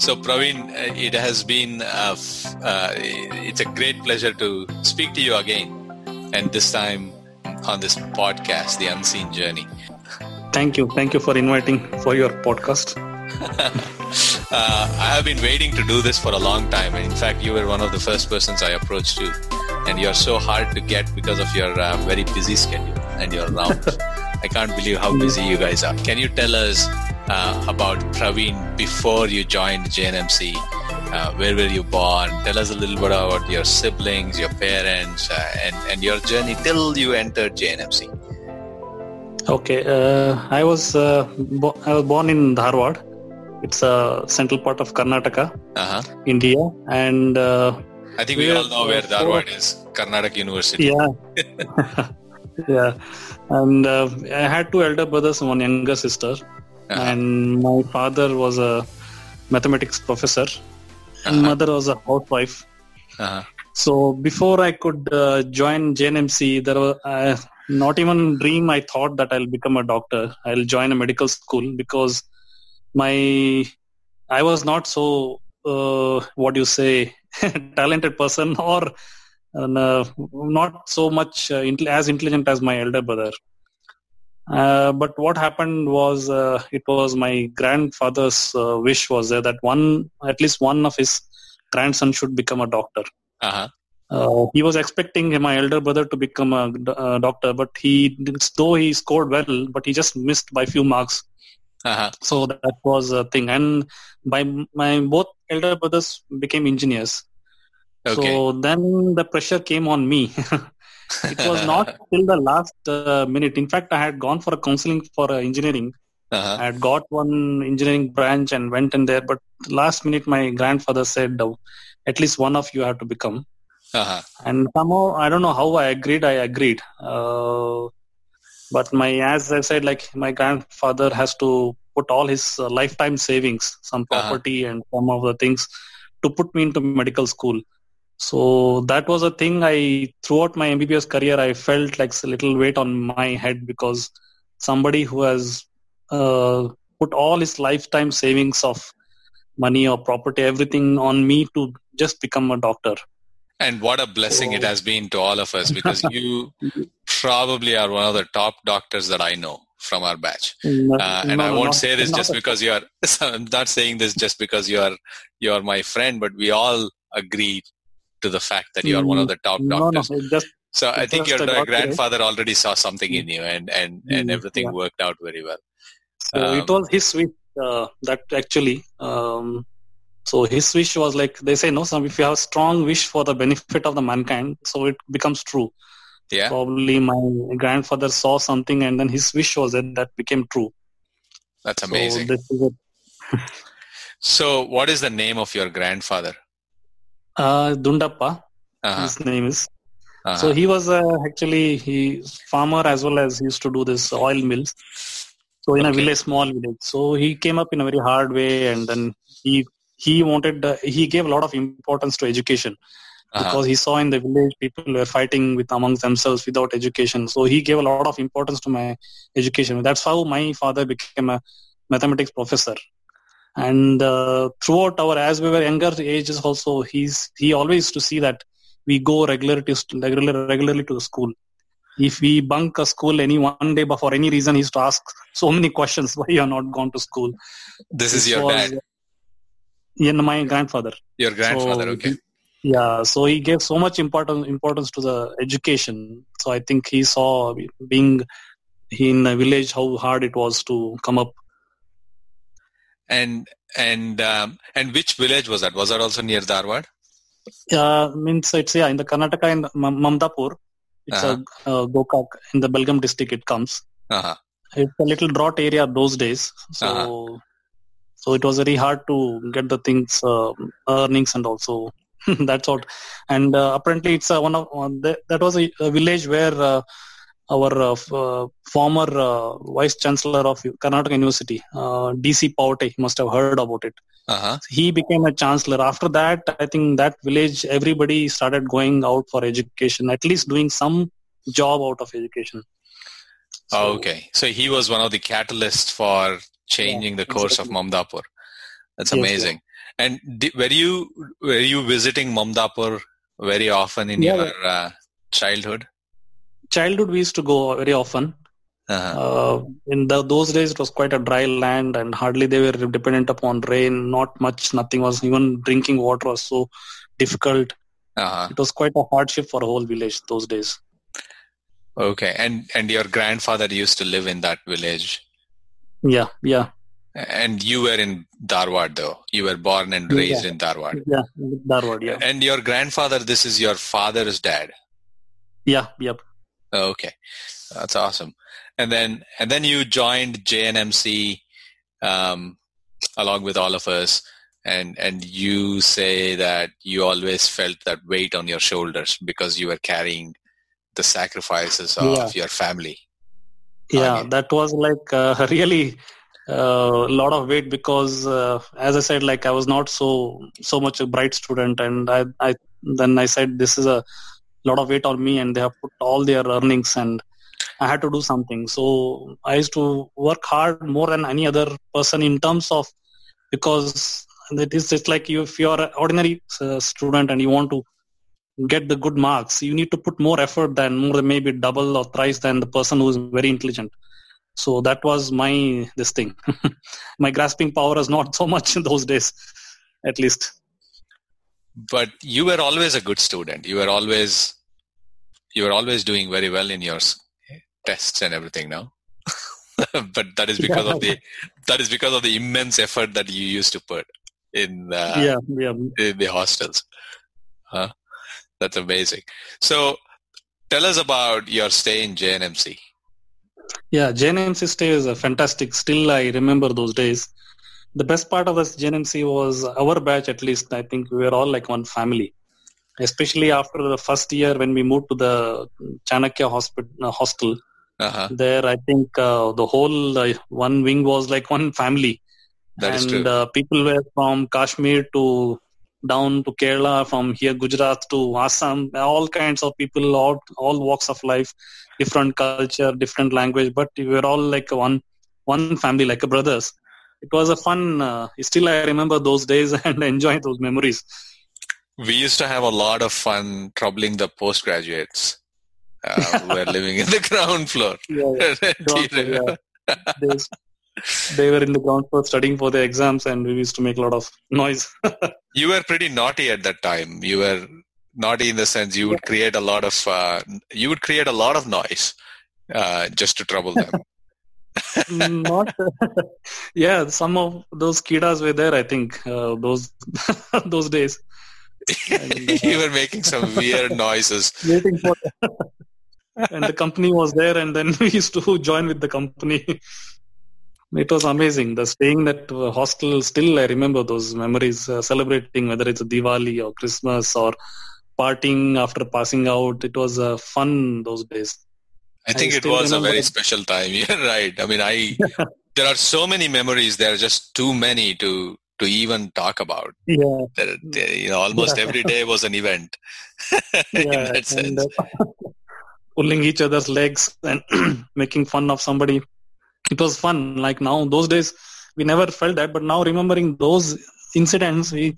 So, Praveen, uh, it has been uh, f- uh, it's a great pleasure to speak to you again, and this time on this podcast, The Unseen Journey. Thank you, thank you for inviting for your podcast. Uh, I have been waiting to do this for a long time. In fact, you were one of the first persons I approached too, and you're so hard to get because of your uh, very busy schedule and your rounds. I can't believe how busy you guys are. Can you tell us uh, about Praveen before you joined JNMC? Uh, where were you born? Tell us a little bit about your siblings, your parents, uh, and, and your journey till you entered JNMC. Okay, uh, I was uh, bo- I was born in Dharwad. It's a central part of Karnataka, Uh-huh. India, and uh, I think we We all know where Dharwad is, Karnataka University. yeah, yeah, and uh, I had two elder brothers and one younger sister, Uh-huh. and my father was a mathematics professor, and Uh-huh. mother was a housewife. Uh-huh. So before I could uh, join JNMC, there was uh, not even dream I thought that I'll become a doctor. I'll join a medical school because my I was not so uh, what do you say talented person or uh, not so much uh, intel- as intelligent as my elder brother. Uh, but what happened was uh, it was my grandfather's uh, wish was there that one at least one of his grandson should become a doctor. Uh-huh. Uh, he was expecting my elder brother to become a, uh, doctor, but he, though he scored well, but he just missed by few marks. Uh-huh. So that was a thing. And by my both elder brothers became engineers. Okay. So then the pressure came on me. it was not till the last uh, minute. In fact, I had gone for a counseling for uh, engineering. uh-huh. I had got one engineering branch and went in there, but last minute my grandfather said, "Oh, at least one of you have to become. Uh-huh. And somehow I don't know how I agreed. I agreed. Uh, but my as I said, like my grandfather has to put all his uh, lifetime savings, some Uh-huh. property and some of the things, to put me into medical school. So that was a thing. I throughout my MBBS career, I felt like a little weight on my head because somebody who has uh, put all his lifetime savings of money or property, everything on me to just become a doctor. And what a blessing it has been to all of us because you probably are one of the top doctors that I know from our batch. No, Uh, and no, I won't not- say this just because you are. I'm not saying this just because you are you are my friend, but we all agree to the fact that you are one of the top No, no, doctors. it just So I think your grandfather already saw something in you, and and and Mm, everything yeah. worked out very well. so Um, it was his wish uh, that actually. Um, so his wish was like they say no. Some if you have a strong wish for the benefit of the mankind, so it becomes true. Yeah. Probably my grandfather saw something, and then his wish was that that became true. That's So amazing. it. So, what is the name of your grandfather? Uh, Dundappa, Uh-huh. his name is. uh-huh. So he was uh, actually he farmer as well as he used to do this oil mills. So in a village, small village. So he came up in a very hard way, and then he he wanted uh, he gave a lot of importance to education Uh-huh. because he saw in the village people were fighting with amongst themselves without education. So he gave a lot of importance to my education. That's how my father became a mathematics professor. And uh, throughout our, as we were younger ages, also he's he always used to see that we go regularly to st- regularly to the school. If we bunk a school any one day, but for any reason, he used to ask so many questions why you are not gone to school. this is This your was- dad, Yeah, my grandfather. your grandfather. So, okay. Yeah, so he gave so much importance importance to the education. So I think he saw being in a village how hard it was to come up. And and um, and which village was that? Was that also near Dharwad? Uh, means it's yeah in the Karnataka in Mamdapur. It's a uh, Gokak in the Belgaum district. It comes. Uh-huh. It's a little drought area those days. So Uh-huh. so it was very hard to get the things uh, earnings and also that's what. And uh, apparently it's uh, one of uh, that, that was a, a village where uh, our uh, uh, former uh, vice chancellor of Karnataka University, uh, DC Pavate, you must have heard about it. Uh-huh. He became a chancellor. After that, I think that village, everybody started going out for education, at least doing some job out of education. So, Oh, okay. So he was one of the catalysts for changing the course of Mamdapur. That's Yes, amazing. And di- were you were you visiting Mamdapur very often in Yeah, your uh, childhood? Childhood, we used to go very often. Uh-huh. Uh, in the, those days, it was quite a dry land, and hardly they were dependent upon rain. Not much, nothing was even drinking water was so difficult. Uh-huh. It was quite a hardship for a whole village those days. Okay. And and your grandfather used to live in that village, Yeah, yeah, and you were in Dharwad though. You were born and Yeah. raised in Dharwad. yeah. Dharwad, yeah, And your grandfather, this is your father's dad. yeah, yep. Okay, that's awesome. And then and then you joined JNMC um, along with all of us, and and you say that you always felt that weight on your shoulders because you were carrying the sacrifices of Yeah. your family. Yeah, Okay. that was like uh, really a lot of weight because, uh, as I said, like I was not so so much a bright student, and I, I then I said this is a lot of weight on me, and they have put all their earnings, and I had to do something. So I used to work hard more than any other person in terms of because it is just like you if you are an ordinary uh, student and you want to get the good marks you need to put more effort than more than maybe double or thrice than the person who is very intelligent. So that was my this thing. My grasping power is not so much in those days at least But you were always a good student. You were always you were always doing very well in your tests and everything. Now, but that is because of the that is because of the immense effort that you used to put in uh, yeah yeah in the hostels. Huh? That's amazing. So, tell us about your stay in JNMC. Yeah, JNMC stay is a fantastic. Still, I remember those days. The best part of this JNMC was our batch. At least, I think we were all like one family. Especially after the first year when we moved to the Chanakya hospital uh, hostel. Uh-huh. There, I think uh, the whole uh, one wing was like one family, That is and true. uh, people were from Kashmir to down to Kerala, from here Gujarat to Assam, all kinds of people, all all walks of life, different culture, different language, but we were all like one one family, like a brothers. It was a fun. Uh, still, I remember those days and enjoy those memories. We used to have a lot of fun troubling the postgraduates uh, who were living in the ground floor. Yeah, Do you ground yeah. they, they were in the ground floor studying for their exams, and we used to make a lot of noise. You were pretty naughty at that time. You were naughty in the sense you would create a lot of uh, you would create a lot of noise uh, just to trouble them. Not yeah some of those kidas were there i think uh, those those days. And, uh, you were making some weird noises. waiting for and the company was there and then we used to join with the company. It was amazing the staying that uh, hostel still i remember those memories uh, celebrating whether it's diwali or christmas or partying after passing out. It was uh, fun those days I think it still was a very special time. You're right. I mean, I there are so many memories. There are just too many to to even talk about. yeah There, there- you know, almost Yeah. every day was an event. in yeah, that sense. and, uh, pulling each other's legs and making fun of somebody. It was fun. Like now, those days, we never felt that, but now remembering those incidents, we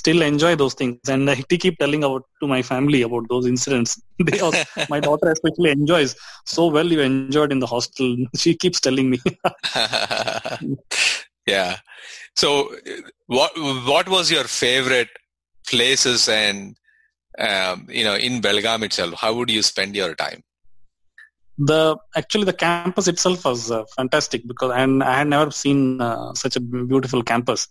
still enjoy those things. And I keep telling about to my family about those incidents. They my daughter especially enjoys so well. You enjoyed in the hostel. She keeps telling me. yeah. So, what what was your favorite places and um, you know in Belgaum itself? How would you spend your time? the actually the campus itself was uh, fantastic because and I had never seen uh, such a beautiful campus.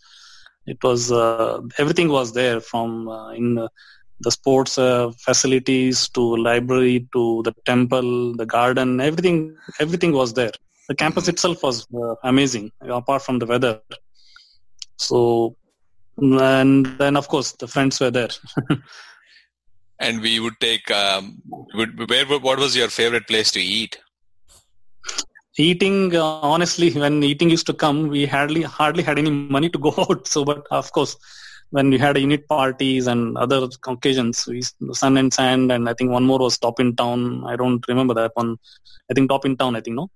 It was uh, everything was there from uh, in uh, the sports uh, facilities to library to the temple, the garden, everything everything was there. The campus itself was uh, amazing apart from the weather. So and then of course the friends were there. And we would take. Um, would, where what was your favorite place to eat? Eating uh, honestly when eating used to come we hardly hardly had any money to go out. So but of course when we had unit parties and other occasions we sun and sand and i think one more was top in town. I don't remember that one. I think top in town i think no?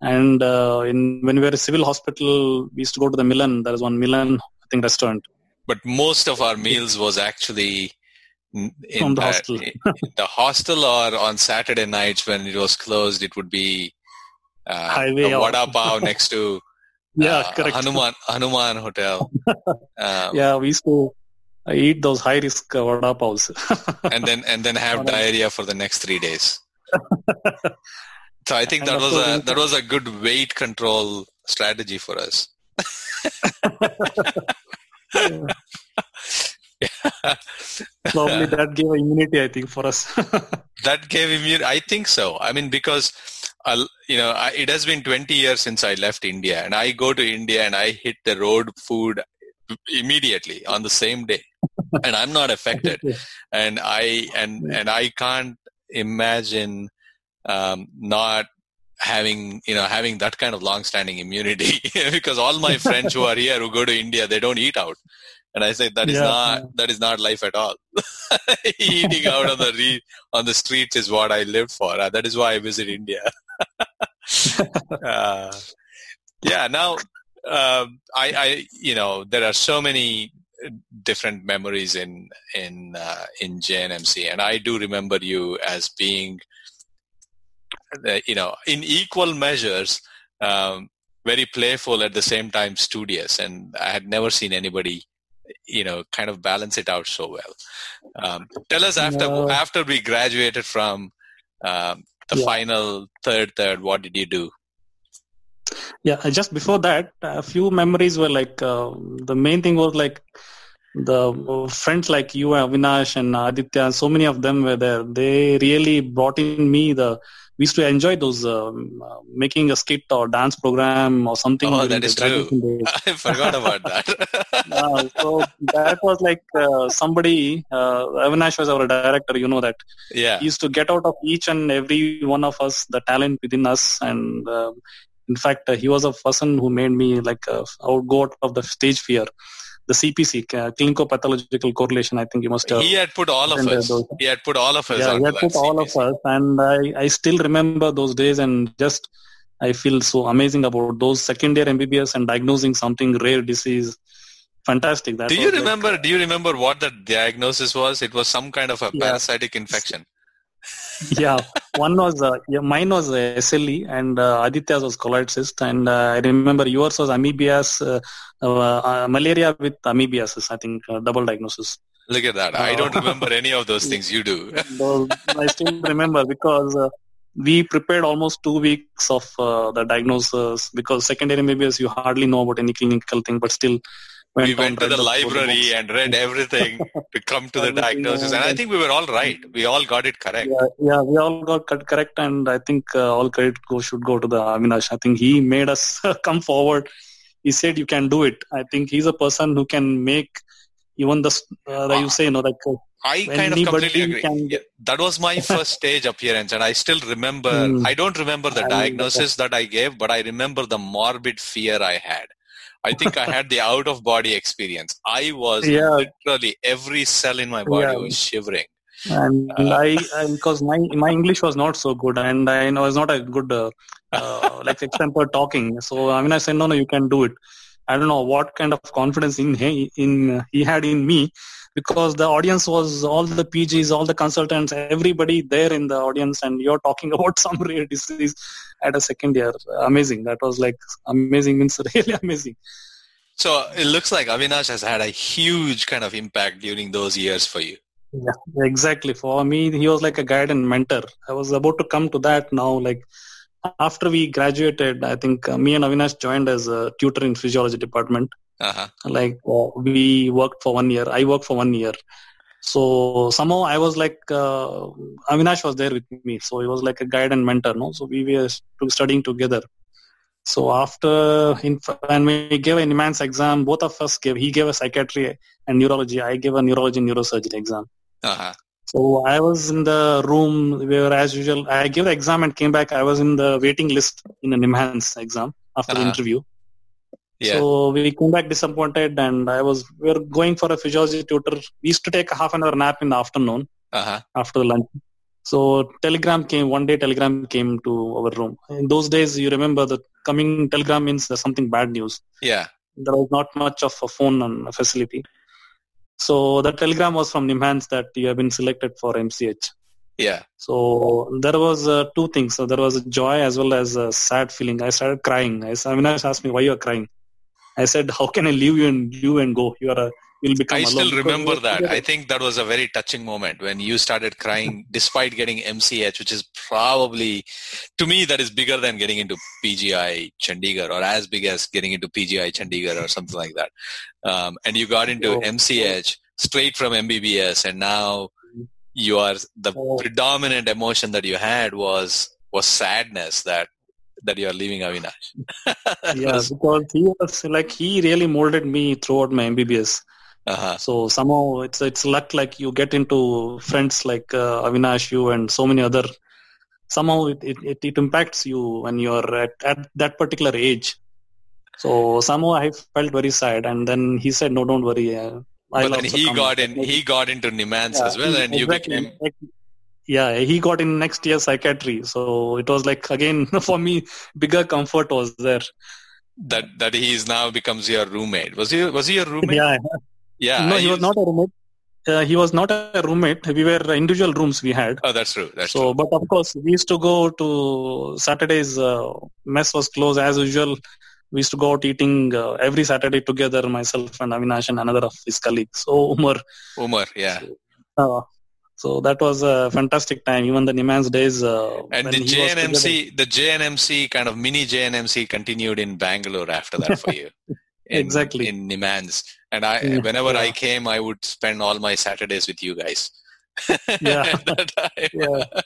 And uh, in when we were a civil hospital we used to go to the milan. There is one milan i think restaurant. But most of our meals was actually in From the hostel. the hostel or on Saturday nights when it was closed, it would be uh, Highway a vada pav next to Yeah, uh, correct. Hanuman Hanuman Hotel. Um, Yeah, we used to uh, eat those high risk uh, vada pavs. and then and then have diarrhea for the next three days. So I think that was a that was a good weight control strategy for us. Probably that gave immunity, I think, for us. that gave immunity. i think so i mean because I'll, you know I, it has been 20 years since i left india and i go to india and i hit the road food immediately on the same day. And i'm not affected. And i and and i can't imagine um, not having you know having that kind of long standing immunity because all my friends who are here who go to india they don't eat out. And i say that is Yeah, not that is not life at all. Eating out on the re- on the streets is what i lived for. That is why i visit india uh, yeah now um, I, I you know there are so many different memories in in uh, in JNMC, and I do remember you as being, uh, you know, in equal measures, um, very playful at the same time studious, and I had never seen anybody, you know, kind of balance it out so well. Um, tell us after No. after we graduated from um, the Yeah. final third third, what did you do? yeah uh, just before that a few memories were like uh, the main thing was like the uh, friends like you avinash and aditya and so many of them were there they really brought in me the we used to enjoy those um, uh, making a skit or dance program or something Oh, that is true. I forgot about that. Uh, so that was like uh, somebody uh, avinash was our director you know that yeah. he used to get out of each and every one of us the talent within us and uh, in fact uh, he was a person who made me like uh, out go out of the stage fear the cpc uh, clinical pathological correlation i think you must have he had put all of us. those- He had put all of us. yeah he had put all of us and I, I still remember those days and just i feel so amazing about those second year mbbs and diagnosing something rare disease fantastic that Do you like- remember? Do you remember what the diagnosis was? It was some kind of a Yeah. parasitic infection. Yeah one was uh, yeah, mine was uh, SLE and uh, Aditya's was colloid cyst and uh, I remember yours was amoebias uh, uh, uh, malaria with amoebiasis I think uh, double diagnosis Look at that. I don't remember any of those things. You do. Those, I still remember because uh, we prepared almost two weeks of uh, the diagnosis because secondary MBBS you hardly know about any clinical thing but still we went to the the library and read everything to come to the diagnosis, and I think we were all right. We all got it correct. Yeah, yeah, we all got cut correct, and I think uh, all credit go, should go to the Avinash. I think he made us come forward. He said, "You can do it." I think he's a person who can make even the uh, that you say, you know, like uh, I kind of completely agree. can Yeah, that was my first stage appearance, and I still remember. Hmm. I don't remember the I- diagnosis that I gave, but I remember the morbid fear I had. I think I had the out of body experience. I was Yeah. literally every cell in my body Yeah. was shivering. and Uh, I, I because my my English was not so good, and I know was not a good uh, uh, like example talking. So I mean, I said, "No, no, you can do it." I don't know what kind of confidence in he in he had in me because the audience was all the PGs, all the consultants, everybody there in the audience, and you're talking about some rare disease at a second year. Amazing. That was like amazing means really amazing. So it looks like Avinash has had a huge kind of impact during those years for you. Yeah, exactly. For me, he was like a guide and mentor. I was about to come to that now. Like after we graduated, I think uh, me and Avinash joined as a tutor in physiology department. Uh-huh. Like uh, we worked for one year. I worked for one year. So somehow I was like uh, Avinash was there with me. So he was like a guide and mentor. No, so we were studying together. So after in, when we gave an NIMHANS exam, both of us gave. He gave a psychiatry and neurology. I gave a neurology and neurosurgery exam. Uh-huh. So I was in the room where, as usual, I gave the exam and came back. I was in the waiting list in an NIMHANS exam after the Uh-huh. interview. Yeah. So we came back disappointed, and I was we were going for a physiology tutor. We used to take a half an hour nap in the afternoon uh-huh. after lunch. So telegram came one day. Telegram came to our room. In those days, you remember the coming telegram means there's something bad news. Yeah. there was not much of a phone and facility. So the telegram was from NIMHANS that you have been selected for MCH. Yeah. So there was uh, two things. So there was a joy as well as a sad feeling. I started crying. I, Avinash asked me why you are crying. I said, how can I leave you and you and go? You are a will become a." I alone. still remember that. I think that was a very touching moment when you started crying despite getting MCH, which is probably, to me, that is bigger than getting into PGI Chandigarh or as big as getting into PGI Chandigarh or something like that. Um, and you got into oh. MCH straight from MBBS and now you are the oh. predominant emotion that you had was was sadness that that you are leaving Avinash. yeah, because he was like he really molded me throughout my MBBS. Uh-huh. So somehow it's it's luck like you get into friends like uh, Avinash, you and so many other. Somehow it, it, it impacts you when you're at, at that particular age. So somehow I felt very sad, and then he said, "No, don't worry." Uh, but then he got in. He got into NIMHANS yeah, as well, and exactly. you became. Yeah, he got in next year psychiatry. So it was like again for me, bigger comfort was there. That that he is now becomes your roommate. Was he was he your roommate? Yeah, yeah. No, I he used... was not a roommate. Uh, he was not a roommate. We were individual rooms we had. Oh, that's true. That's so, true. but of course, we used to go to Saturdays. Uh, mess was closed as usual. We used to go out eating uh, every Saturday together. Myself and Avinash and another of his colleagues. So Umar. Umar, yeah. So, uh, so that was a fantastic time. Even the NIMHANS days. Uh, and the JNMC, the JNMC kind of mini JNMC continued in Bangalore after that for you. in, exactly in NIMHANS. And I, yeah, whenever yeah. I came, I would spend all my Saturdays with you guys. yeah. that, yeah.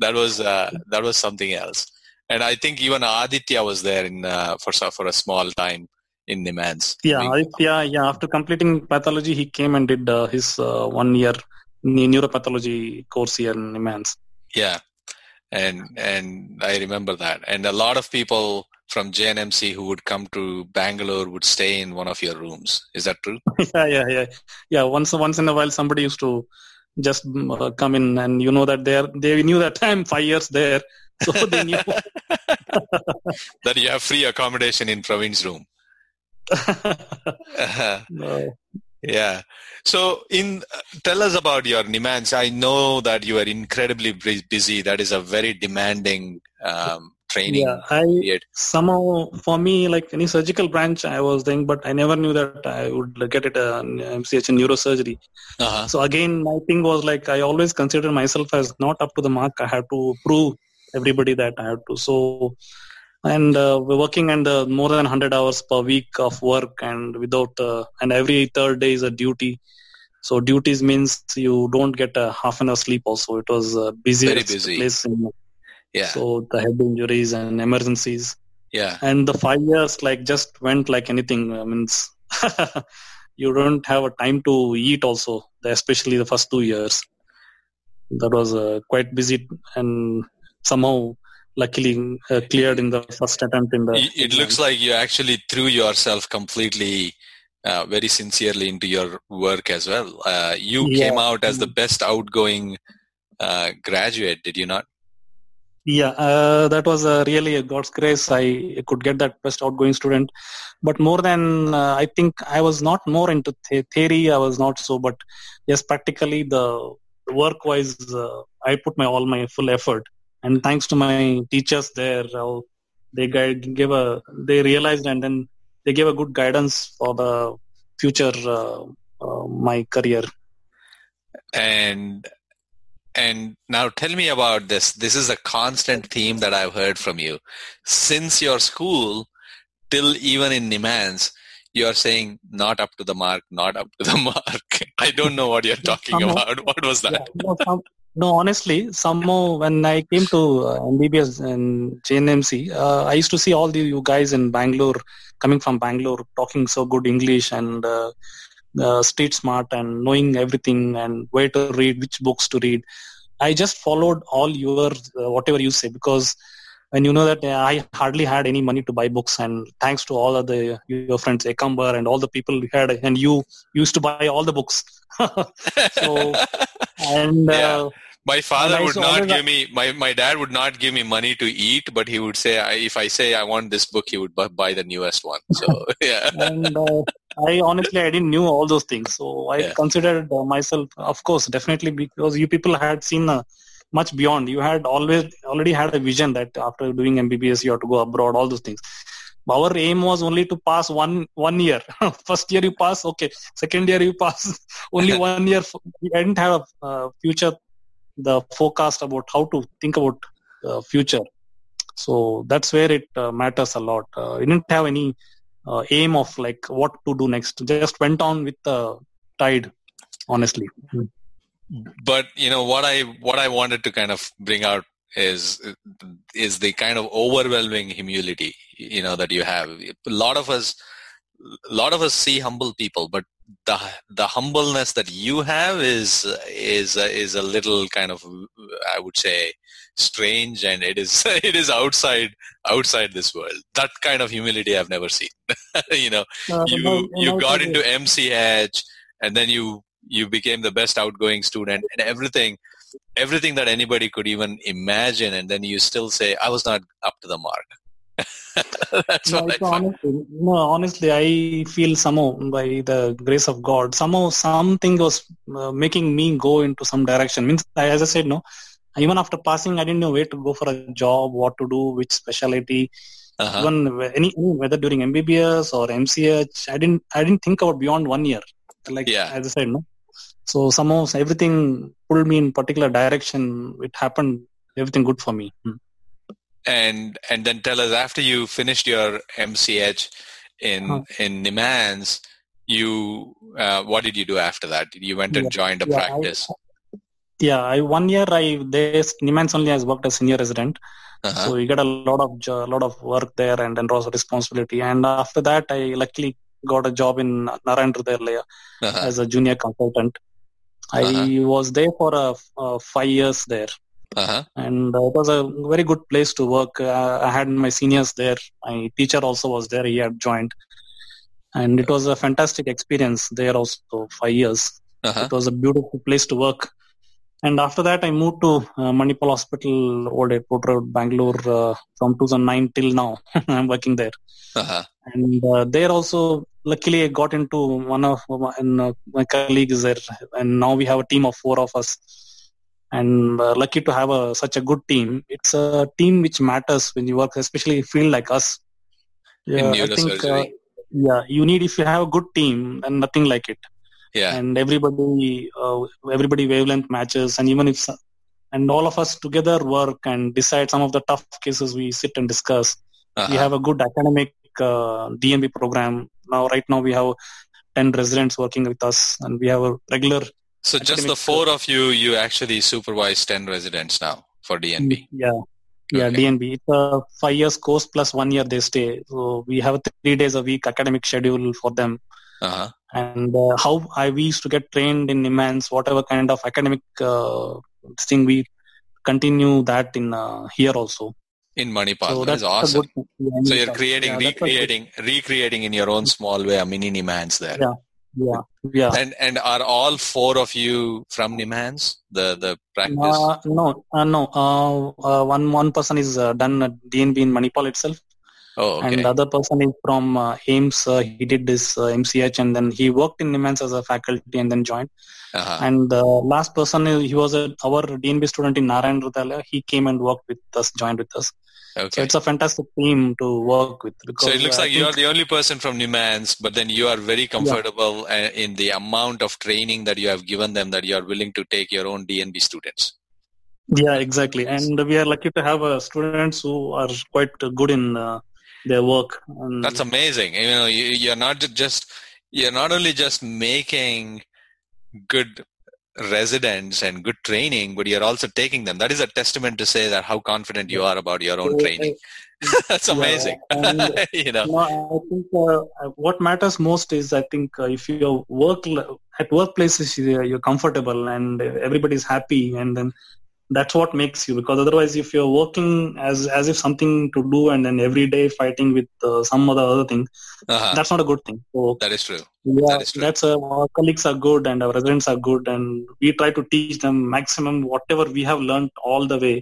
that was uh, that was something else. And I think even Aditya was there in uh, for for a small time in NIMHANS. Yeah, Aditya. Yeah, after completing pathology, he came and did uh, his uh, one year neuropathology course here in NIMHANS. Yeah, and and I remember that. And a lot of people from JNMC who would come to Bangalore would stay in one of your rooms. Is that true? yeah, yeah, yeah, yeah. Once, once in a while, somebody used to just uh, come in, and you know that they are, they knew that I'm five years there, so they knew that you have free accommodation in Praveen's room. uh, no. Yeah. So, in uh, tell us about your NIMHANS. I know that you are incredibly busy. That is a very demanding um, training yeah, I, period? Somehow, for me, like any surgical branch, I was doing, but I never knew that I would get it uh, MCH in neurosurgery. Uh-huh. So again, my thing was like I always consider myself as not up to the mark. I have to prove everybody that I have to. So, and uh, we're working under more than 100 hours per week of work, and without, uh, and every third day is a duty. So duties means you don't get a half an hour sleep. Also, it was a busy, Very busy. place in yeah. So the head injuries and emergencies. Yeah. And the five years like just went like anything. I mean, you don't have a time to eat also, especially the first two years. That was uh, quite busy and somehow luckily uh, cleared in the first attempt in the. It, it looks like you actually threw yourself completely. Uh, very sincerely into your work as well. Uh, you yeah. came out as the best outgoing uh, graduate, did you not? Yeah, uh, that was uh, really a God's grace. I could get that best outgoing student. But more than, uh, I think I was not more into th- theory. I was not so, but yes, practically the work wise, uh, I put my all my full effort. And thanks to my teachers there, uh, they gave a, they realized and then they gave a good guidance for the future, uh, my career. And and now tell me about this. This is a constant theme that I've heard from you. Since your school, till even in NIMHANS, you are saying not up to the mark, not up to the mark. I don't know what you're talking somehow, about. What was that? Yeah, no, some, no, honestly, somehow when I came to uh, MBBS and JNMC, uh, I used to see all the you guys in Bangalore coming from Bangalore talking so good English and uh, uh, street smart and knowing everything and where to read, which books to read. I just followed all your uh, whatever you say because when you know that uh, I hardly had any money to buy books and thanks to all of the your friends Ekambar and all the people you had and you used to buy all the books. so and yeah. Uh, My father would not give me my, my dad would not give me money to eat, but he would say I, if I say I want this book, he would bu- buy the newest one. So yeah, and uh, I honestly I didn't knew all those things, so I Yeah. considered uh, myself, of course, definitely because you people had seen uh, much beyond. You had always already had a vision that after doing MBBS you have to go abroad, all those things. Our aim was only to pass one one year. First year you pass, okay. Second year you pass, only one year. We didn't have a uh, future, the forecast about how to think about uh, future. So that's where it uh, matters a lot. Uh, we didn't have any uh, aim of like what to do next. Just went on with the tide, honestly. but you know what I what I wanted to kind of bring out is is the kind of overwhelming humility you know that you have. A lot of us, a lot of us see humble people, but the the humbleness that you have is is is a little kind of I would say strange and it is it is outside outside this world. That kind of humility i've never seen. You know Uh, you no- you no, got no, into mch and then you you became the best outgoing student and everything everything that anybody could even imagine and then you still say i was not up to the mark that's No, what i honestly, no, honestly, I feel somehow by the grace of God, somehow something was uh, making me go into some direction. Means, as I said, no, even after passing, I didn't know where to go for a job, what to do, which specialty. uh-huh. Even any, any whether during MBBS or MCH, I didn't I didn't think about beyond one year. Like Yeah. as I said, no. So somehow everything pulled me in particular direction. It happened everything good for me. Hmm. and and then tell us after you finished your MCH in Huh. in NIMHANS, you uh, what did you do after that? You went and Yeah, joined a yeah, I- practice. Yeah, I one year I there NIMHANS only has worked as senior resident. Uh-huh. So you get a lot of jo- lot of work there and then also responsibility. And after that, I luckily got a job in Narayana Hrudayalaya Uh-huh. as a junior consultant. I Uh-huh. was there for uh, uh, five years there, Uh-huh. and uh, it was a very good place to work. Uh, I had my seniors there. My teacher also was there. He had joined, and it was a fantastic experience there also. Five years. Uh-huh. It was a beautiful place to work. And after that, I moved to uh, Manipal Hospital, Old Airport Road, Bangalore, uh, from 2009 till now. I'm working there, Uh-huh. and uh, there also, luckily, I got into one of my, and, uh, my colleagues there, and now we have a team of four of us. And uh, lucky to have a, such a good team. It's a team which matters when you work, especially field like us. Yeah, I think, uh, yeah, you need if you have a good team, and nothing like it Yeah. and everybody uh, everybody wavelength matches and even if and all of us together work and decide some of the tough cases we sit and discuss Uh-huh. we have a good academic uh, dnb program now right now we have 10 residents working with us and we have a regular So just the four of you, you actually supervise 10 residents now for DNB. yeah yeah Okay. dnb it's a five years course plus one year they stay so we have three days a week academic schedule for them Uh-huh. And uh, how I we used to get trained in NIMHANS whatever kind of academic uh, thing we continue that in uh, here also. In Manipal. so that is that's awesome. So you're creating, yeah, that's recreating, recreating in your own small way a mini NIMHANS there. Yeah. Yeah, yeah. And and are all four of you from NIMHANS? The the practice. Uh, no, uh, no. Uh, uh, one one person is uh, done at DNB in Manipal itself, oh, okay. and the other person is from uh, AIIMS. Uh, he did this uh, MCH, and then he worked in NIMHANS as a faculty, and then joined. uh-huh. And the last person, uh, he was a, our DNB student in Narayana Hrudayalaya. He came and worked with us, joined with us. Okay. So it's a fantastic team to work with. Because So it looks like you are the only person from NIMHANS, but then you are very comfortable uh, in the amount of training that you have given them that you are willing to take your own DNB students. Yeah, exactly. And we are lucky to have uh, students who are quite good in uh, their work. And That's amazing. You know, you, you're not just you're not only just making good residents and good training, but you're also taking them. That is a testament to say that how confident you are about your own training. That's Yeah, amazing. and- you know. No, I think uh, what matters most is I think uh, if you work at workplaces you're you're comfortable and everybody's happy and then that's what makes you because otherwise if you're working as as if something to do and then every day fighting with uh, some other other thing Uh-huh. that's not a good thing so That is true. yeah that is true. that's uh, our colleagues are good and our residents are good and we try to teach them maximum whatever we have learned all the way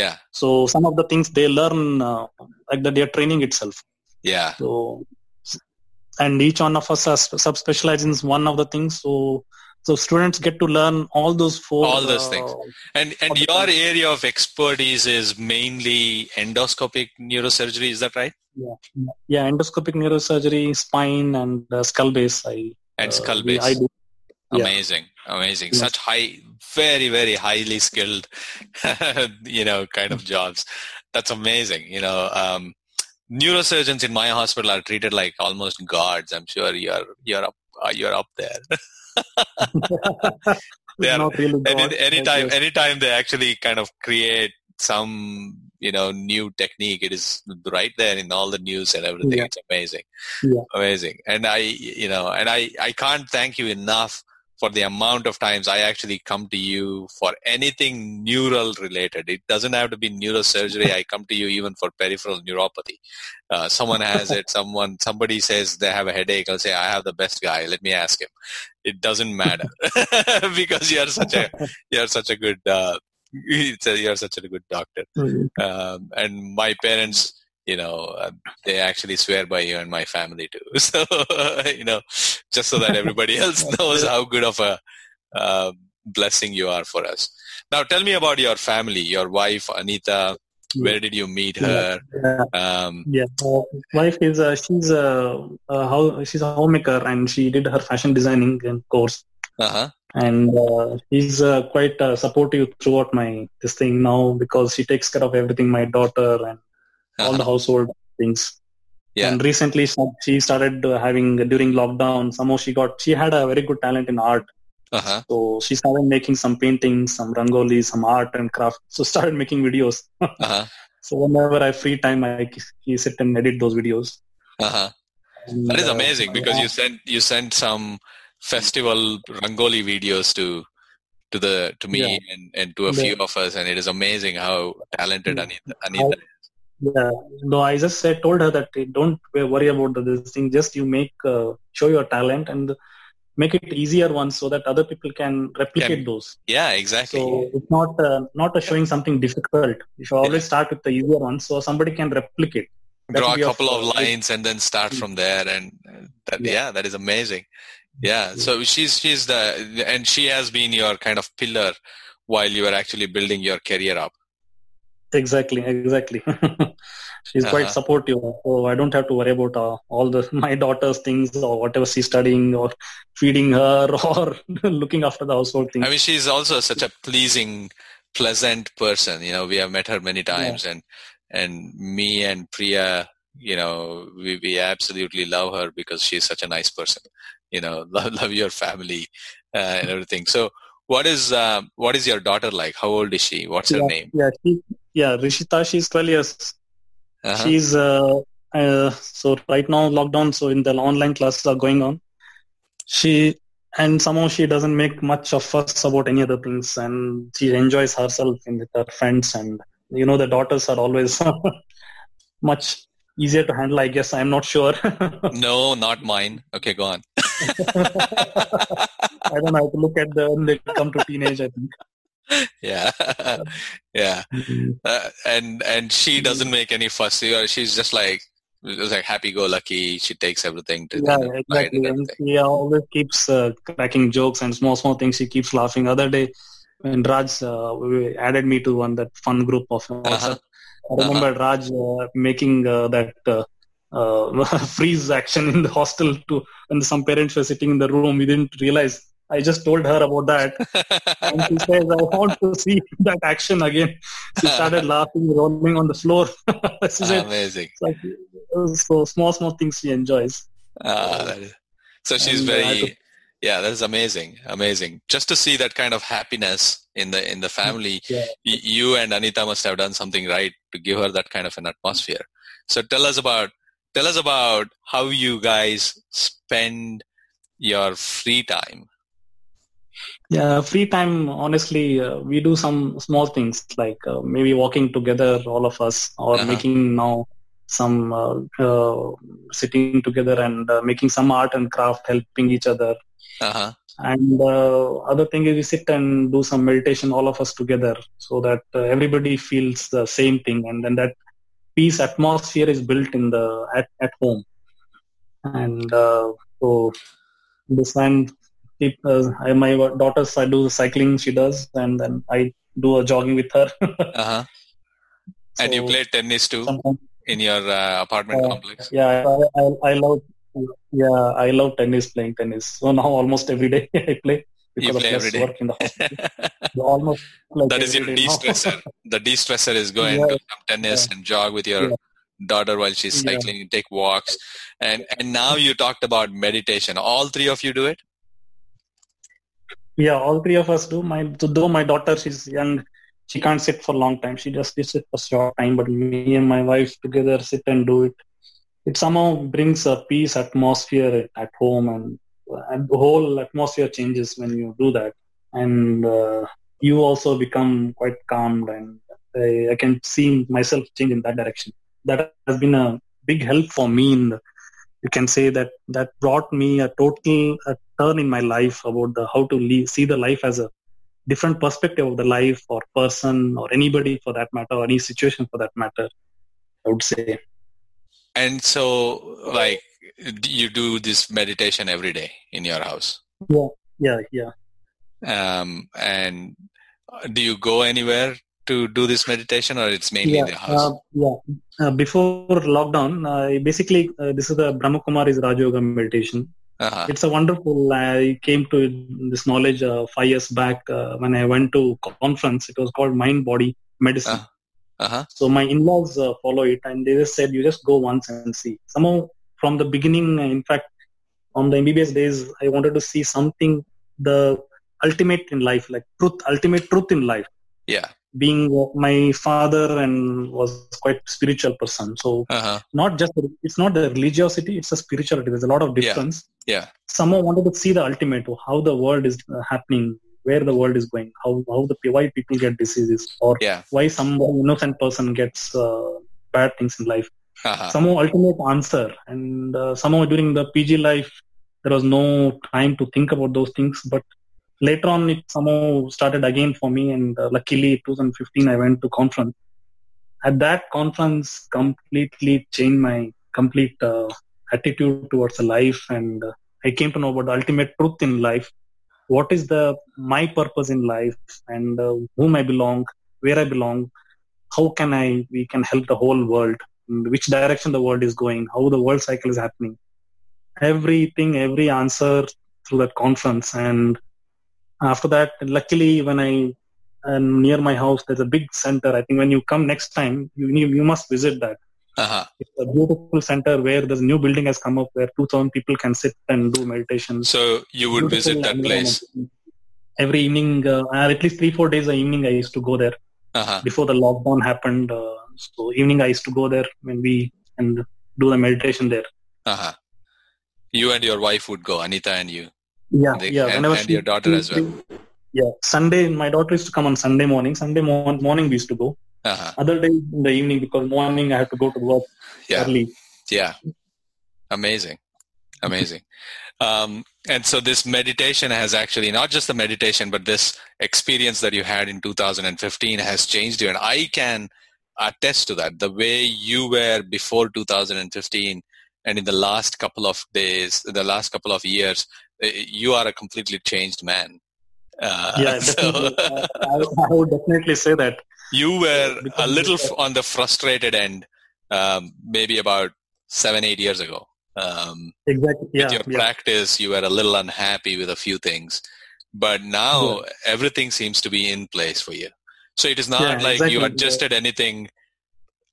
Yeah. so some of the things they learn uh, like that they are training itself Yeah. so and each one of us has subspecialized in one of the things so so students get to learn all those four All those uh, things. And and your time. area of expertise is mainly endoscopic neurosurgery. Is that right? yeah yeah endoscopic neurosurgery spine and uh, skull base i And uh, skull base. I do. Yeah. Amazing, amazing. Yes. Such high, very, very highly skilled, you know, kind of jobs. That's amazing. You know, um, neurosurgeons in my hospital are treated like almost gods. I'm sure you're you're up uh, you're up there. They are- really Any, anytime, anytime they actually kind of create some you know new technique, it is right there in all the news and everything. Yeah. It's amazing, Yeah. amazing. And I, you know, and I, I can't thank you enough for the amount of times I actually come to you for anything neural related. It doesn't have to be neurosurgery. I come to you even for peripheral neuropathy. Uh, someone has it. Someone, somebody says they have a headache. I'll say, I have the best guy. Let me ask him. It doesn't matter because you're such a, you're such a good, uh, you're such a good doctor. Um, and my parents, you know, uh, they actually swear by you and my family too. So, you know, just so that everybody else knows how good of a uh, blessing you are for us. Now, tell me about your family, your wife, Anita. Where did you meet her? yeah, Um, yeah. Uh, wife is uh, she's a, a how she's a homemaker and she did her fashion designing course uh-huh. and uh, she's uh, quite uh, supportive throughout my this thing now because she takes care of everything my daughter and all the Uh-huh. household things Yeah. and recently she- started uh, having during lockdown somehow she got she had a very good talent in art Uh-huh. so she started making some paintings some rangoli some art and craft so started making videos Uh-huh. so whenever i have free time i sit and edit those videos Uh-huh. And, That is uh, amazing because yeah. you sent you sent some festival Rangoli videos to to the to me Yeah. and, and to a Yeah. few of us, and it is amazing how talented. Anita, Anita Yeah, no, I just said, told her that don't worry about this thing. Just you make uh, show your talent and make it easier once so that other people can replicate those. Yeah, exactly. So it's not uh, not a showing something difficult. You should always start with the easier ones so somebody can replicate. that Draw a of, couple of uh, lines and then start from there, and uh, that, Yeah. yeah, that is amazing. Yeah, so she's she's the and she has been your kind of pillar while you are actually building your career up. Exactly, exactly. she's quite Uh-huh. supportive, so I don't have to worry about uh, all the my daughter's things or whatever she's studying or feeding her or looking after the household things. I mean, she's also such a pleasing, pleasant person. You know, we have met her many times, and and me and Priya, you know, we we absolutely love her because she's such a nice person. You know, love, love your family uh, and everything. So, what is um, what is your daughter like? How old is she? What's her name? yeah, she, yeah, Rishita, she's 12 years. Uh-huh. She's uh, uh, so right now lockdown, so in the online classes are going on. She and somehow she doesn't make much of fuss about any other things, and she enjoys herself in with her friends. And you know, the daughters are always much easier to handle. I guess I'm not sure. No, not mine. Okay, go on. I don't know how to look at them when they come to teenage. I think. Yeah, yeah. uh, and and she doesn't make any fuss. You know, She's just like like happy-go-lucky. She takes everything to Yeah, kind of pride exactly. and And she always keeps uh, cracking jokes and small, small things. She keeps laughing. Other day, when Raj uh, added me to one that fun group of Uh-huh. I remember Raj uh, making uh, that uh, uh, freeze action in the hostel to when some parents were sitting in the room. We didn't realize. I just told her about that, and she says, "I want to see that action again." She started laughing, rolling on the floor. she said, Amazing. like, uh, "So small, small things she enjoys." Ah, so she's And, uh, very yeah that is amazing amazing just to see that kind of happiness in the in the family Yeah. y- you and anita must have done something right to give her that kind of an atmosphere so tell us about tell us about how you guys spend your free time Yeah, free time. Honestly, uh, we do some small things like uh, maybe walking together, all of us, or Uh-huh. making now some uh, uh, sitting together and uh, making some art and craft, helping each other. Uh-huh. And uh, other thing is we sit and do some meditation, all of us together, so that uh, everybody feels the same thing, and then that peace atmosphere is built in the at, at home. And uh, so this time, I, my daughters, I do cycling, she does, and then I do a jogging with her. Uh-huh. And you play tennis too in your uh, apartment Uh, complex? yeah, I, I, I love, yeah, I love tennis, playing tennis. So now almost every day I play because play of every work in the hospital. almost like that is your day de-stressor. the de-stressor is going Yeah. some tennis and jog with your Yeah. daughter while she's Yeah. cycling, take walks. And and now you talked about meditation. All three of you do it? Yeah, all three of us do. My though my daughter she's young, she can't sit for a long time. She just sits for short time. But me and my wife together sit and do it. It somehow brings a peace atmosphere at home, and, and the whole atmosphere changes when you do that. And uh, you also become quite calmed, and I, I can see myself change in that direction. That has been a big help for me. In the, you can say that that brought me a total a turn in my life about the how to leave, see the life as a different perspective of the life or person or anybody for that matter or any situation for that matter i would say And so like you do this meditation every day in your house. Yeah. Yeah yeah Um, and do you go anywhere to do this meditation or it's mainly yeah in the house? uh, yeah uh, before lockdown uh, basically uh, this is the brahma kumari's raj yoga meditation uh-huh. it's a wonderful i came to this knowledge uh, five years back uh, when i went to conference it was called mind body medicine Uh. Uh-huh. So my in-laws uh, follow it, and they just said, "You just go once and see." Somehow, from the beginning, in fact, on the MBBS days, I wanted to see something, the ultimate in life, like truth, ultimate truth in life. Yeah. Being my father and was quite spiritual person, so Uh-huh. not just it's not the religiosity, it's the spirituality. There's a lot of difference. Yeah. yeah. Somehow wanted to see the ultimate, how the world is uh, happening, where the world is going, how how the why people get diseases, or Yeah. why some innocent person gets uh, bad things in life. Uh-huh. Somehow ultimate answer, and uh, somehow during the PG life, there was no time to think about those things. But later on, it somehow started again for me, and uh, luckily, 2015, I went to conference. At that conference, completely changed my complete uh, attitude towards life, and uh, I came to know about the ultimate truth in life. What is the my purpose in life, and uh, whom I belong, where I belong, how can I we can help the whole world, which direction the world is going, how the world cycle is happening. Everything, every answer through that conference, and after that, luckily when I and near my house there's a big center. I think when you come next time, you you, you must visit that. Uh-huh. It's a beautiful center where there's a new building has come up where 2,000 people can sit and do meditation. So you would Beautiful visit that place. Every evening, uh, at least three, four days a evening, I used to go there Uh-huh. before the lockdown happened. Uh, so evening, I used to go there when we and do the meditation there. Uh-huh. You and your wife would go, Anita and you. Yeah, They- yeah. and- whenever and she- your daughter as well. Yeah, Sunday, my daughter used to come on Sunday morning. Sunday mo- morning, we used to go. Uh-huh. Other days in the evening because morning I had to go to work Yeah. early. Yeah. Amazing. Amazing. Um, and so this meditation has actually not just the meditation, but this experience that you had in 2015 has changed you. And I can attest to that. The way you were before 2015 and in the last couple of days, the last couple of years, you are a completely changed man. Uh, Yeah, so- I, I would definitely say that. you were a little f- on the frustrated end um, maybe about seven eight years ago um, Exactly. Yeah, with your yeah. practice you were a little unhappy with a few things but now everything seems to be in place for you so it is not Yeah, like you exactly. adjusted anything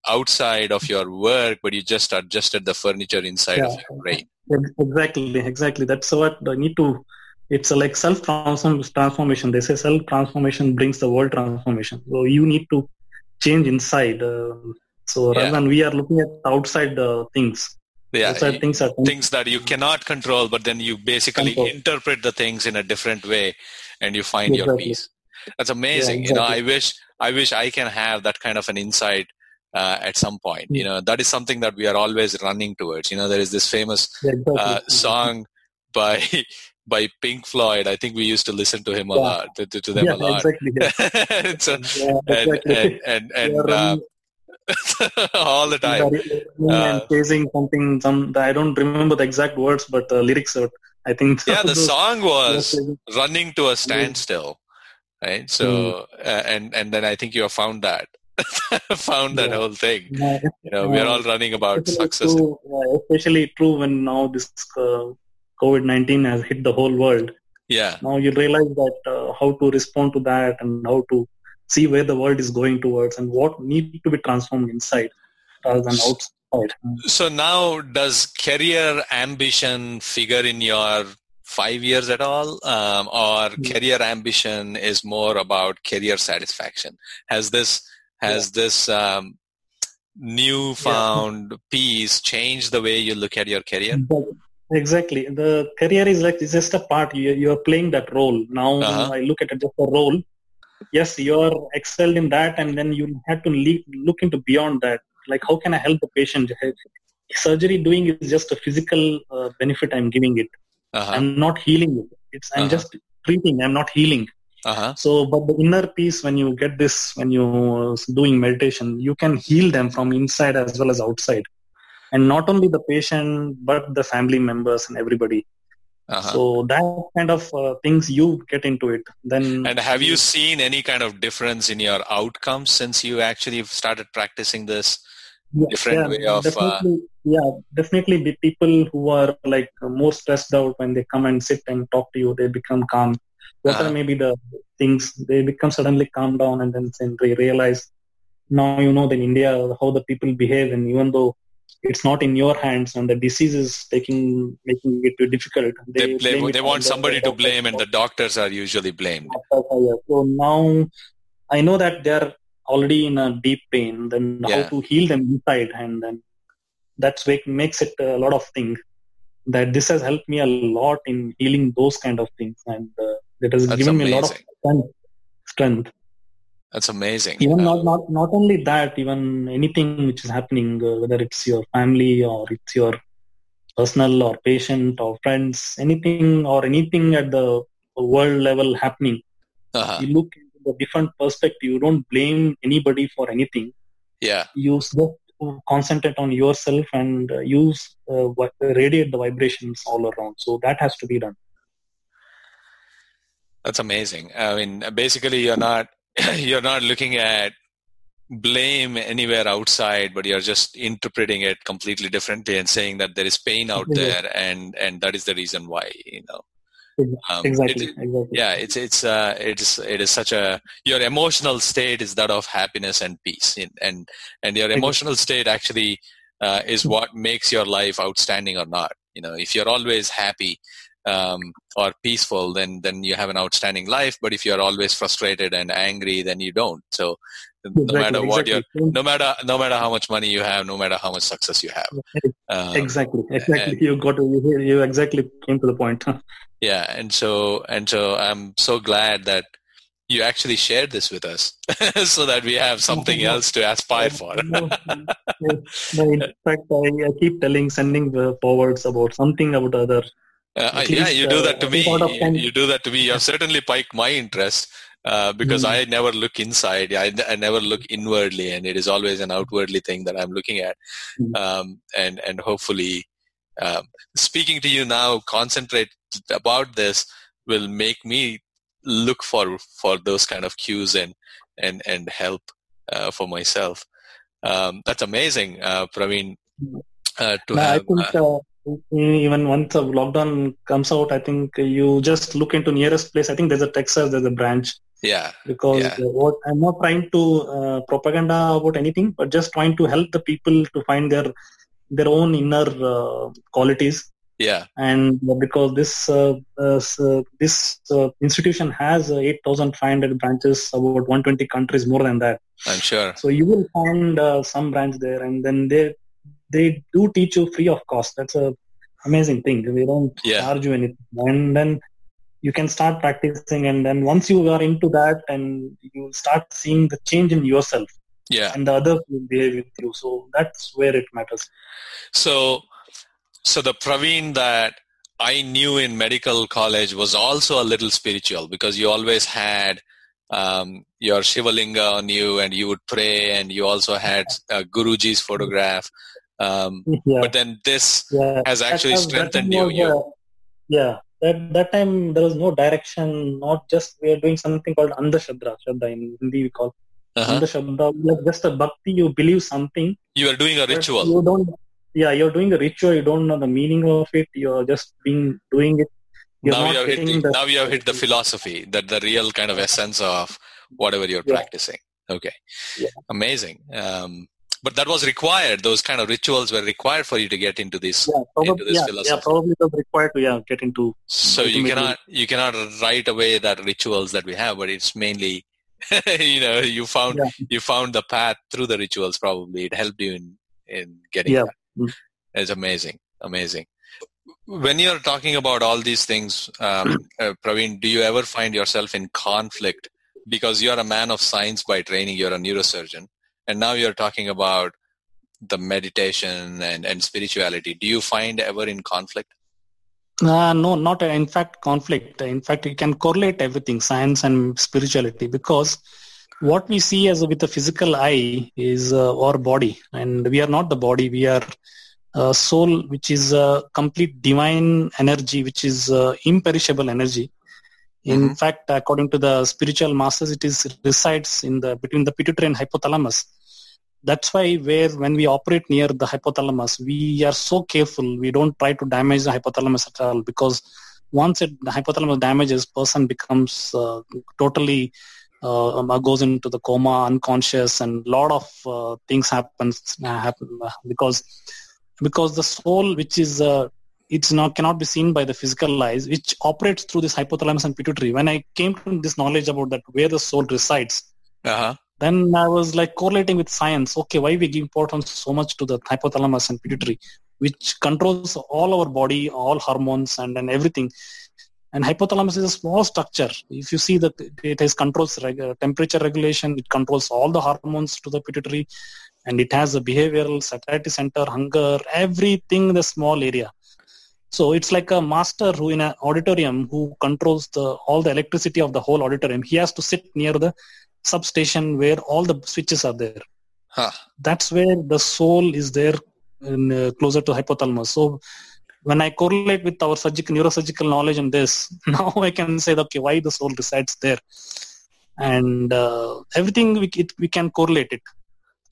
outside of your work but you just adjusted the furniture inside of your brain Exactly, exactly. That's what I need to. It's like self transformation. They say self transformation brings the world transformation. So you need to change inside. Um so rather Yeah. than we are looking at outside uh, things, yeah outside things are things that you cannot control but then you basically Control. interpret the things in a different way and you find exactly. your peace. That's amazing. Yeah, exactly. You know, I wish I wish I can have that kind of an insight uh, at some point. You know, that is something that we are always running towards. You know, there is this famous uh, song by by Pink Floyd. I think we used to listen to him a yeah. lot, to, to, them yeah, a lot. Exactly. so, exactly. and and and, and uh, all the time. Uh, chasing something. Some I don't remember the exact words, but the lyrics are. I think. Yeah, the song was running to a standstill, right? So, mm. uh, and and then I think you have found that. found that yeah. whole thing. Yeah. You know, we are all running about especially success. True, especially true when now this uh, COVID nineteen has hit the whole world. Yeah. Now you realize that uh, how to respond to that and how to see where the world is going towards and what need to be transformed inside rather than outside. So now, does career ambition figure in your five years at all, um, or mm-hmm. career ambition is more about career satisfaction? Has this has yeah. this um, newfound yeah. peace changed the way you look at your career? Exactly. The career is like it's just a part. You you are playing that role. Now uh-huh. I look at it just a role yes you're excelled in that and then you have to look into beyond that like how can i help the patient surgery doing is just a physical uh, benefit i'm giving it uh-huh. i'm not healing it it's i'm uh-huh. just treating i'm not healing uh-huh. so but the inner peace when you get this when you doing meditation you can heal them from inside as well as outside and not only the patient but the family members and everybody uh-huh. So that kind of uh, things you get into it. Then and have you seen any kind of difference in your outcomes since you actually started practicing this yeah, different yeah, way of? Uh, definitely, uh, yeah, definitely. The people who are like more stressed out when they come and sit and talk to you, they become calm. What uh-huh. are maybe the things they become suddenly calm down and then they realize now you know in India how the people behave and even though it's not in your hands and the disease is taking making it too difficult they, they, blame, they want somebody to blame and the doctors are usually blamed so now i know that they're already in a deep pain then yeah. how to heal them inside and then that's what makes it a lot of things that this has helped me a lot in healing those kind of things and uh, it has that's given amazing. me a lot of strength, strength that's amazing. Even not, not not only that, even anything which is happening, uh, whether it's your family or it's your personal or patient or friends, anything or anything at the world level happening, uh-huh. you look into a different perspective. You don't blame anybody for anything. Yeah. You just concentrate on yourself and uh, use uh, radiate the vibrations all around. So that has to be done. That's amazing. I mean, basically, you're not you're not looking at blame anywhere outside but you're just interpreting it completely differently and saying that there is pain out there and and that is the reason why you know um, exactly, it, exactly. yeah it's it's uh it's it is such a your emotional state is that of happiness and peace and and your emotional state actually uh, is what makes your life outstanding or not you know if you're always happy um, or peaceful, then then you have an outstanding life. But if you're always frustrated and angry, then you don't. So no exactly, matter what exactly. you're, no matter no matter how much money you have, no matter how much success you have. Um, exactly, exactly. And, you got to you, you exactly came to the point. yeah, and so and so I'm so glad that you actually shared this with us so that we have something else to aspire for. no, no, in fact, I, I, keep telling, sending forwards about something about other uh, yeah, you do that to uh, me. You do that to me. You have certainly piqued my interest uh, because mm. I never look inside. I, I, never look inwardly, and it is always an outwardly thing that I'm looking at. Mm. Um, and and hopefully, um, speaking to you now, concentrate about this will make me look for for those kind of cues and and and help uh, for myself. Um, that's amazing, uh, Praveen. Mm. Uh, to have, I think even once a lockdown comes out, I think you just look into nearest place. I think there's a Texas, there's a branch. Yeah. Because yeah. what I'm not trying to uh, propaganda about anything, but just trying to help the people to find their their own inner uh, qualities. Yeah. And because this uh, uh this uh, institution has 8,500 branches, about 120 countries, more than that. I'm sure. So you will find uh, some branch there, and then they they do teach you free of cost. That's a amazing thing. They don't yeah. charge you anything. And then you can start practicing and then once you are into that and you start seeing the change in yourself yeah and the other will behave with you so that's where it matters so so the praveen that i knew in medical college was also a little spiritual because you always had um, your shivalinga on you and you would pray and you also had uh, guruji's photograph um, yeah. but then this yeah. has actually that strengthened you, uh, yeah that that time there was no direction not just we are doing something called andhashadra shraddha in hindi we call uh-huh. andhashadra like just a bhakti you believe something you are doing a ritual you don't yeah you're doing a ritual you don't know the meaning of it you're just being doing it you're now you have hit the, the- now you have hit the philosophy that the real kind of essence of whatever you're Yeah. practicing okay Yeah. amazing um, but that was required those kind of rituals were required for you to get into this yeah, into probably, this yeah, philosophy. yeah probably was required to yeah get into so you cannot you cannot write away that rituals that we have but it's mainly you know you found Yeah. you found the path through the rituals probably it helped you in in getting Yeah. that. It's amazing amazing when you're talking about all these things um, uh, praveen do you ever find yourself in conflict because you're a man of science by training you're a neurosurgeon and now you're talking about the meditation and, and spirituality do you find ever in conflict Uh, no, not in fact conflict. In fact, you can correlate everything, science and spirituality, because what we see as with the physical eye is uh, our body, and we are not the body. We are uh, soul, which is a complete divine energy, which is uh, imperishable energy. In Mhm. fact, according to the spiritual masters, it is resides in the between the pituitary and hypothalamus that's why where when we operate near the hypothalamus we are so careful. We don't try to damage the hypothalamus at all because once it, the hypothalamus damages person becomes uh, totally uh, um, goes into the coma unconscious and lot of uh, things happens uh, happen uh, because because the soul which is uh, it's not cannot be seen by the physical eyes which operates through this hypothalamus and pituitary. When i came to this knowledge about that where the soul resides uh-huh then I was like correlating with science. Okay, why we give importance so much to the hypothalamus and pituitary, which controls all our body, all hormones, and, and everything. And hypothalamus is a small structure. If you see that it has controls reg- uh, temperature regulation, it controls all the hormones to the pituitary, and it has a behavioral, satiety center, hunger, everything in the small area. So it's like a master who in an auditorium who controls the all the electricity of the whole auditorium. He has to sit near the substation where all the switches are there. huh That's where the soul is there in, uh, closer to hypothalamus. So when I correlate with our surgical neurosurgical knowledge in this, now I can say, okay, why the soul resides there, and uh, everything we it, we can correlate it.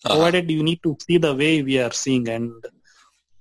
Uh-huh. Provided you need to see the way we are seeing and.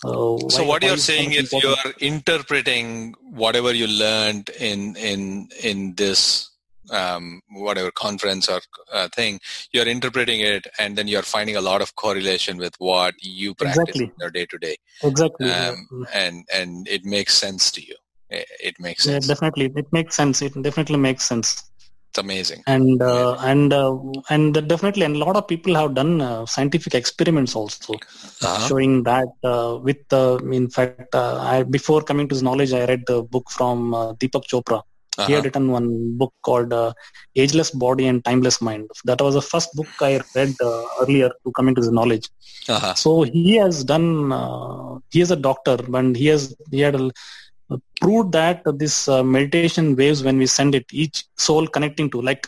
Uh, so why- what you're saying is you are interpreting whatever you learned in in in this um, whatever conference or uh, thing you're interpreting it and then you're finding a lot of correlation with what you practice Exactly. in your day to day exactly. um, yeah. and and it makes sense to you it, it makes Yeah, sense definitely, it makes sense. It definitely makes sense. it's amazing and uh, and uh, and definitely and a lot of people have done uh, scientific experiments also uh-huh. showing that uh, with uh, in fact uh, I, before coming to this knowledge i read the book from uh, deepak chopra he Uh-huh. had written one book called uh, ageless body and timeless mind. That was the first book i read uh, earlier to come into this knowledge. Uh-huh. so he has done uh, he is a doctor and he has he had uh, proved that this uh, meditation waves when we send it each soul connecting to like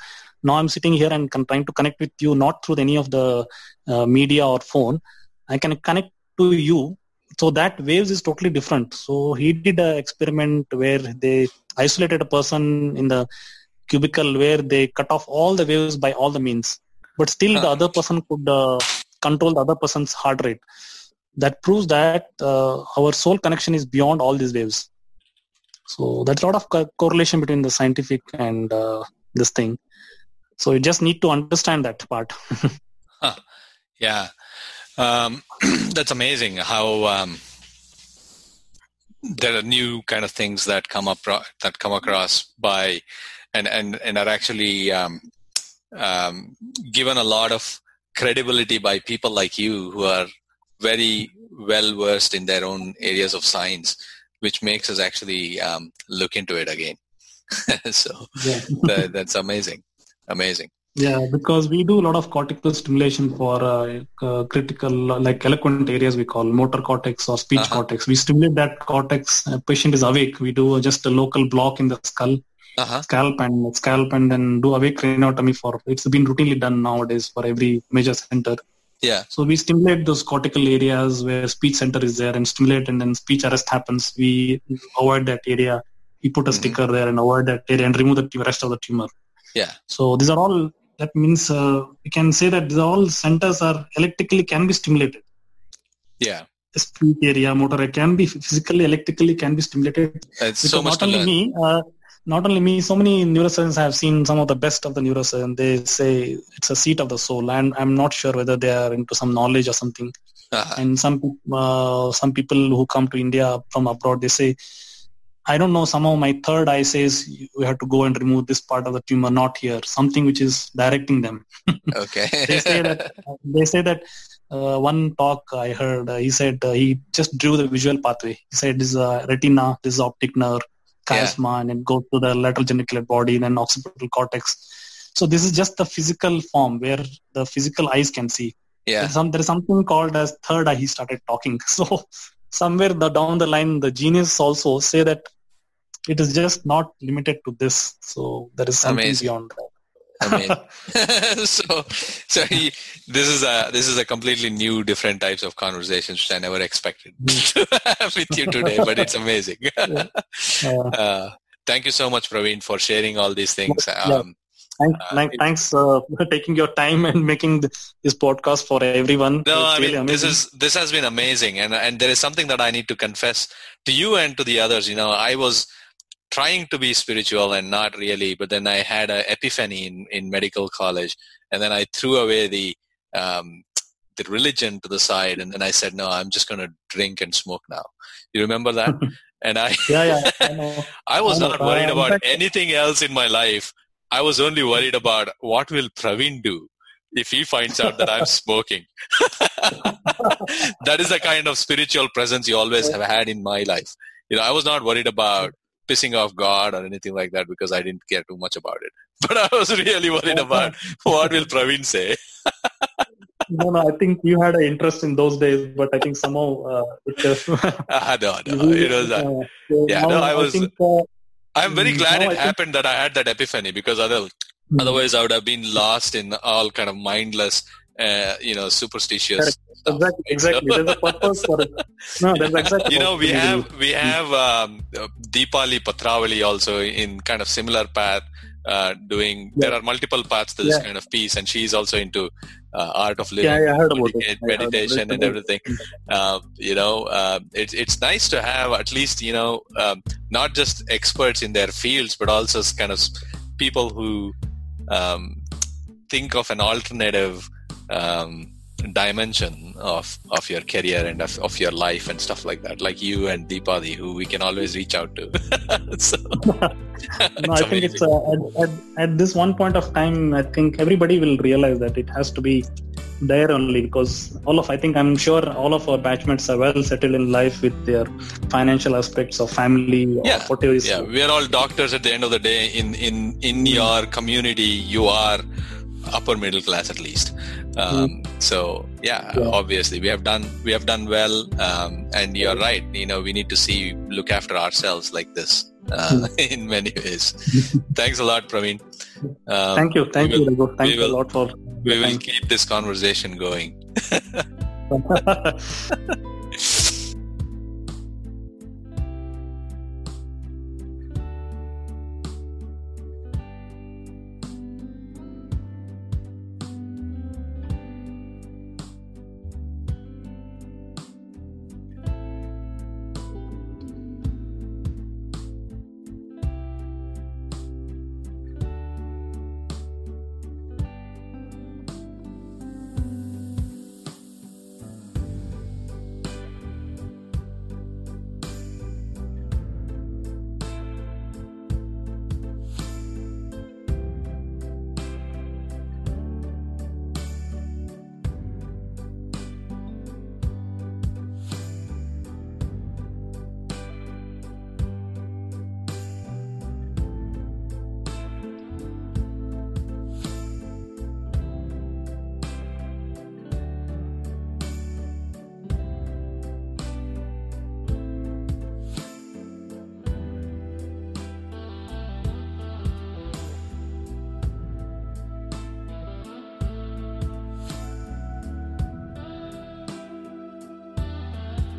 now i'm sitting here and con- trying to connect with you not through any of the uh, media or phone. I can connect to you. So that waves is totally different. So he did an experiment where they isolated a person in the cubicle where they cut off all the waves by all the means. But still the Huh. other person could uh, control the other person's heart rate. That proves that uh, our soul connection is beyond all these waves. So that's a lot of co- correlation between the scientific and uh, this thing. So you just need to understand that part. Yeah, um, that's amazing how um, there are new kind of things that come up that come across by and and and are actually um, um, given a lot of credibility by people like you who are very well versed in their own areas of science, which makes us actually um, look into it again. so that, that's amazing. Amazing. Yeah, because we do a lot of cortical stimulation for uh, uh, critical, like eloquent areas we call motor cortex or speech uh-huh. cortex. We stimulate that cortex. A patient is awake. We do just a local block in the skull, uh-huh. scalp and scalp, and then do awake craniotomy for. It's been routinely done nowadays for every major center. Yeah. So we stimulate those cortical areas where speech center is there and stimulate, and then speech arrest happens. We avoid that area. We put a mm-hmm. sticker there and avoid that area and remove the rest of the tumor. Yeah. So these are all that means uh, we can say that all centers are electrically can be stimulated. Yeah. The speech area, motor area can be physically, electrically can be stimulated. It's so much not only learn. me, uh, not only me, so many neurosurgeons have seen some of the best of the neurosurgeons. They say it's a seat of the soul, and I'm not sure whether they are into some knowledge or something. Uh-huh. And some uh, some people who come to India from abroad, they say I don't know, somehow my third eye says we have to go and remove this part of the tumor, not here. Something which is directing them. okay. they say that they say that uh, one talk I heard, uh, he said uh, he just drew the visual pathway. He said this is a retina, this is optic nerve, chiasma, yeah. and then go to the lateral geniculate body, then occipital cortex. So this is just the physical form where the physical eyes can see. Yeah. There's, some, there's something called as third eye. He started talking. So somewhere the, down the line, the genius also say that it is just not limited to this. So there is something Amazing. beyond that. I mean, so so he, this is a this is a completely new, different types of conversations which I never expected to have with you today. But it's amazing. uh, thank you so much, Praveen, for sharing all these things. Um, Thanks, uh, thanks uh, for taking your time and making this podcast for everyone. No, I mean this is this has been amazing, and and there is something that I need to confess to you and to the others. You know, I was trying to be spiritual and not really but then i had an epiphany in, in medical college and then i threw away the um, the religion to the side and then i said no i'm just going to drink and smoke now. You remember that? And i yeah, yeah, I, I was I not worried about anything else in my life. I was only worried about what will praveen do if he finds out that i'm smoking. That is the kind of spiritual presence you always have had in my life. You know i was not worried about pissing off God or anything like that because I didn't care too much about it. But I was really worried about what will Praveen say. no, no, I think you had an interest in those days, but I think somehow uh, it just. uh, no, no, it was. Uh, uh yeah, no, I was. I think, uh, I'm very glad it I happened think, that I had that epiphany because other, hmm. otherwise I would have been lost in all kind of mindless uh, you know, superstitious. Stuff, exactly, exactly. There's a purpose for it. No, there's exactly. you know, we have we have um, Deepali Patravali also in kind of similar path. Uh, doing yeah. there are multiple paths to this yeah. kind of peace and she's also into uh, art of living yeah, yeah I heard about it. meditation and everything uh, you know uh, it's it's nice to have at least you know um, not just experts in their fields but also kind of people who um, think of an alternative um, dimension of of your career and of, of your life and stuff like that. Like you and deepadi who we can always reach out to. So, no i think it's uh, at, at, at, this one point of time i think everybody will realize that it has to be there only because all of i think i'm sure all of our batchmates are well settled in life with their financial aspects of family yeah whatever yeah we are all doctors at the end of the day. In in in your community you are upper middle class at least. Um, mm. So yeah, yeah, obviously we have done we have done well, um, and you're right. You know, we need to see look after ourselves like this uh, mm. in many ways. Thanks a lot, Praveen. Um, thank you, thank you, will, Thank you will, a lot for. We will keep this conversation going.